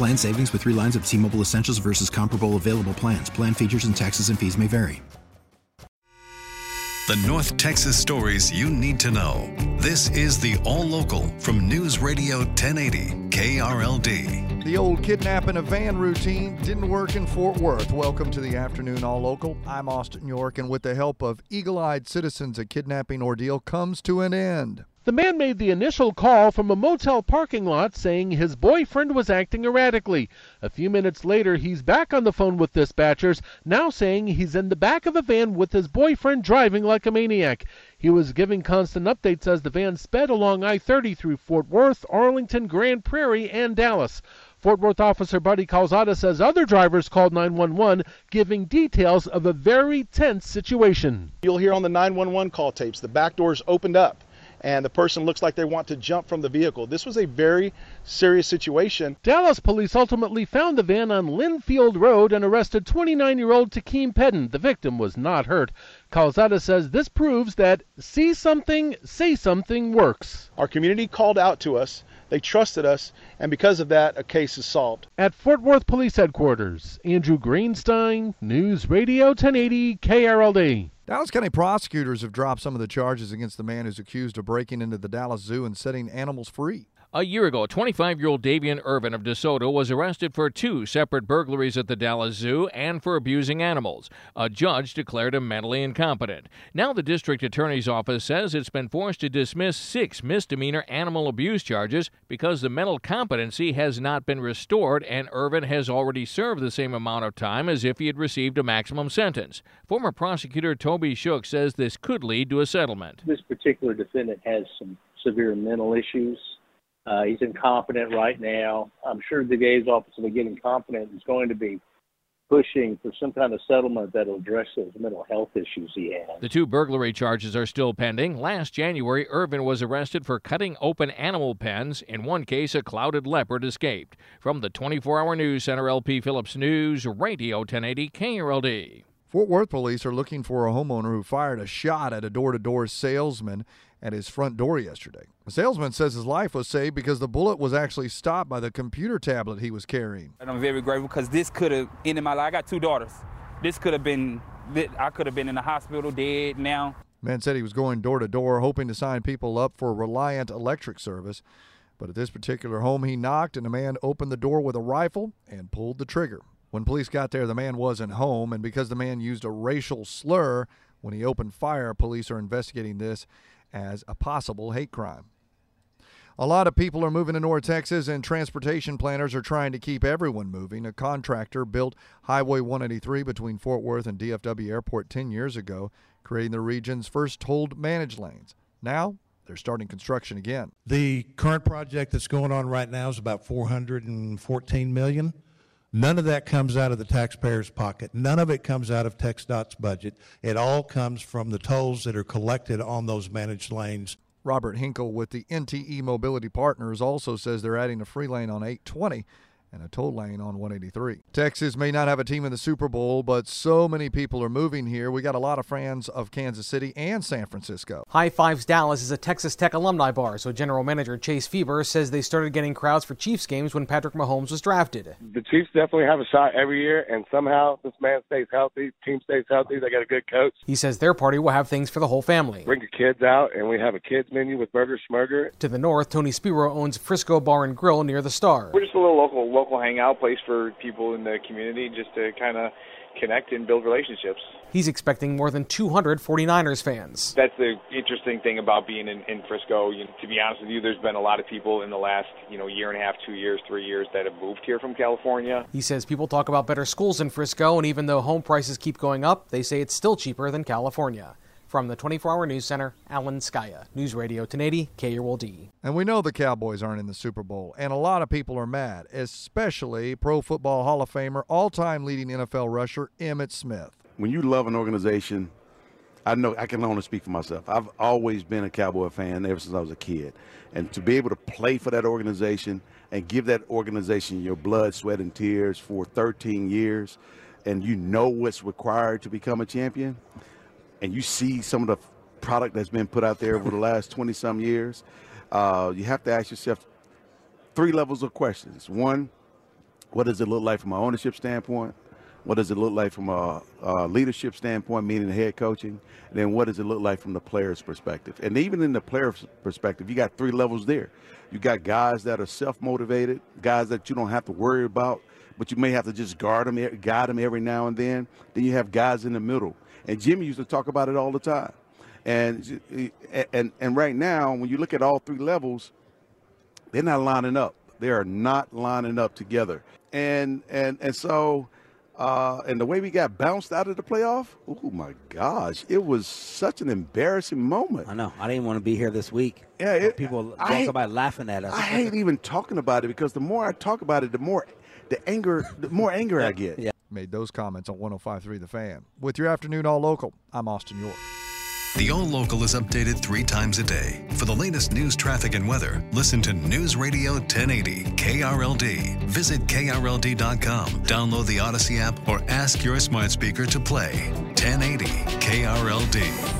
Plan savings with three lines of T Mobile Essentials versus comparable available plans. Plan features and taxes and fees may vary. The North Texas stories you need to know. This is the All Local from News Radio 1080 KRLD. The old kidnapping in a van routine didn't work in Fort Worth. Welcome to the afternoon All Local. I'm Austin York, and with the help of eagle eyed citizens, a kidnapping ordeal comes to an end. The man made the initial call from a motel parking lot saying his boyfriend was acting erratically. A few minutes later, he's back on the phone with dispatchers, now saying he's in the back of a van with his boyfriend driving like a maniac. He was giving constant updates as the van sped along I 30 through Fort Worth, Arlington, Grand Prairie, and Dallas. Fort Worth officer Buddy Calzada says other drivers called 911, giving details of a very tense situation. You'll hear on the 911 call tapes the back doors opened up and the person looks like they want to jump from the vehicle. This was a very serious situation. Dallas police ultimately found the van on Linfield Road and arrested 29 year old Takeem Pedden. The victim was not hurt. Calzada says this proves that see something, say something works. Our community called out to us. They trusted us, and because of that, a case is solved. At Fort Worth Police Headquarters, Andrew Greenstein, News Radio 1080 KRLD. Dallas County prosecutors have dropped some of the charges against the man who's accused of breaking into the Dallas Zoo and setting animals free. A year ago, 25 year old Davion Irvin of DeSoto was arrested for two separate burglaries at the Dallas Zoo and for abusing animals. A judge declared him mentally incompetent. Now, the district attorney's office says it's been forced to dismiss six misdemeanor animal abuse charges because the mental competency has not been restored and Irvin has already served the same amount of time as if he had received a maximum sentence. Former prosecutor Toby Shook says this could lead to a settlement. This particular defendant has some severe mental issues uh, he's incompetent right now. I'm sure the DA's office, of getting competent, is going to be pushing for some kind of settlement that'll address those mental health issues he has. The two burglary charges are still pending. Last January, Irvin was arrested for cutting open animal pens. In one case, a clouded leopard escaped. From the 24 hour news center, LP Phillips News, Radio 1080 KRLD. Fort Worth police are looking for a homeowner who fired a shot at a door to door salesman at his front door yesterday. The salesman says his life was saved because the bullet was actually stopped by the computer tablet he was carrying. And I'm very grateful because this could have ended my life. I got two daughters. This could have been, I could have been in the hospital dead now. Man said he was going door to door hoping to sign people up for Reliant Electric Service. But at this particular home, he knocked and a man opened the door with a rifle and pulled the trigger. When police got there, the man wasn't home, and because the man used a racial slur when he opened fire, police are investigating this as a possible hate crime. A lot of people are moving to North Texas, and transportation planners are trying to keep everyone moving. A contractor built Highway 183 between Fort Worth and DFW Airport 10 years ago, creating the region's first tolled managed lanes. Now, they're starting construction again. The current project that's going on right now is about 414 million. None of that comes out of the taxpayer's pocket. None of it comes out of TxDOT's budget. It all comes from the tolls that are collected on those managed lanes. Robert Hinkle with the NTE Mobility Partners also says they're adding a free lane on 820 and a toll lane on 183. Texas may not have a team in the Super Bowl, but so many people are moving here. We got a lot of fans of Kansas City and San Francisco. High Fives Dallas is a Texas Tech alumni bar, so general manager Chase Fever says they started getting crowds for Chiefs games when Patrick Mahomes was drafted. The Chiefs definitely have a shot every year, and somehow this man stays healthy, team stays healthy, they got a good coach. He says their party will have things for the whole family. Bring your kids out, and we have a kids menu with burger schmurger. To the north, Tony Spiro owns Frisco Bar and Grill near the Star. We're just a little local local hangout place for people in the community just to kind of connect and build relationships. He's expecting more than 200 49ers fans. That's the interesting thing about being in, in Frisco. You, to be honest with you, there's been a lot of people in the last you know year and a half, two years, three years that have moved here from California. He says people talk about better schools in Frisco, and even though home prices keep going up, they say it's still cheaper than California. From the 24 Hour News Center, Alan Scaia, News Radio 1080, KRLD. And we know the Cowboys aren't in the Super Bowl, and a lot of people are mad, especially Pro Football Hall of Famer, all time leading NFL rusher, Emmitt Smith. When you love an organization, I know I can only speak for myself. I've always been a Cowboy fan ever since I was a kid. And to be able to play for that organization and give that organization your blood, sweat, and tears for 13 years, and you know what's required to become a champion and you see some of the product that's been put out there over the last 20 some years, uh, you have to ask yourself three levels of questions. One, what does it look like from an ownership standpoint? What does it look like from a, a leadership standpoint, meaning the head coaching? And then what does it look like from the player's perspective? And even in the player's perspective, you got three levels there. You got guys that are self-motivated, guys that you don't have to worry about, but you may have to just guard them, guide them every now and then. Then you have guys in the middle and Jimmy used to talk about it all the time. And and and right now, when you look at all three levels, they're not lining up. They are not lining up together. And and and so uh, and the way we got bounced out of the playoff, oh my gosh, it was such an embarrassing moment. I know. I didn't want to be here this week. Yeah, it, people I hate, about laughing at us. I hate even talking about it because the more I talk about it, the more the anger, the more anger I get. Yeah made those comments on 1053 The Fan. With your afternoon All Local, I'm Austin York. The All Local is updated three times a day. For the latest news, traffic, and weather, listen to News Radio 1080 KRLD. Visit KRLD.com, download the Audacy app, or ask your smart speaker to play 1080 KRLD.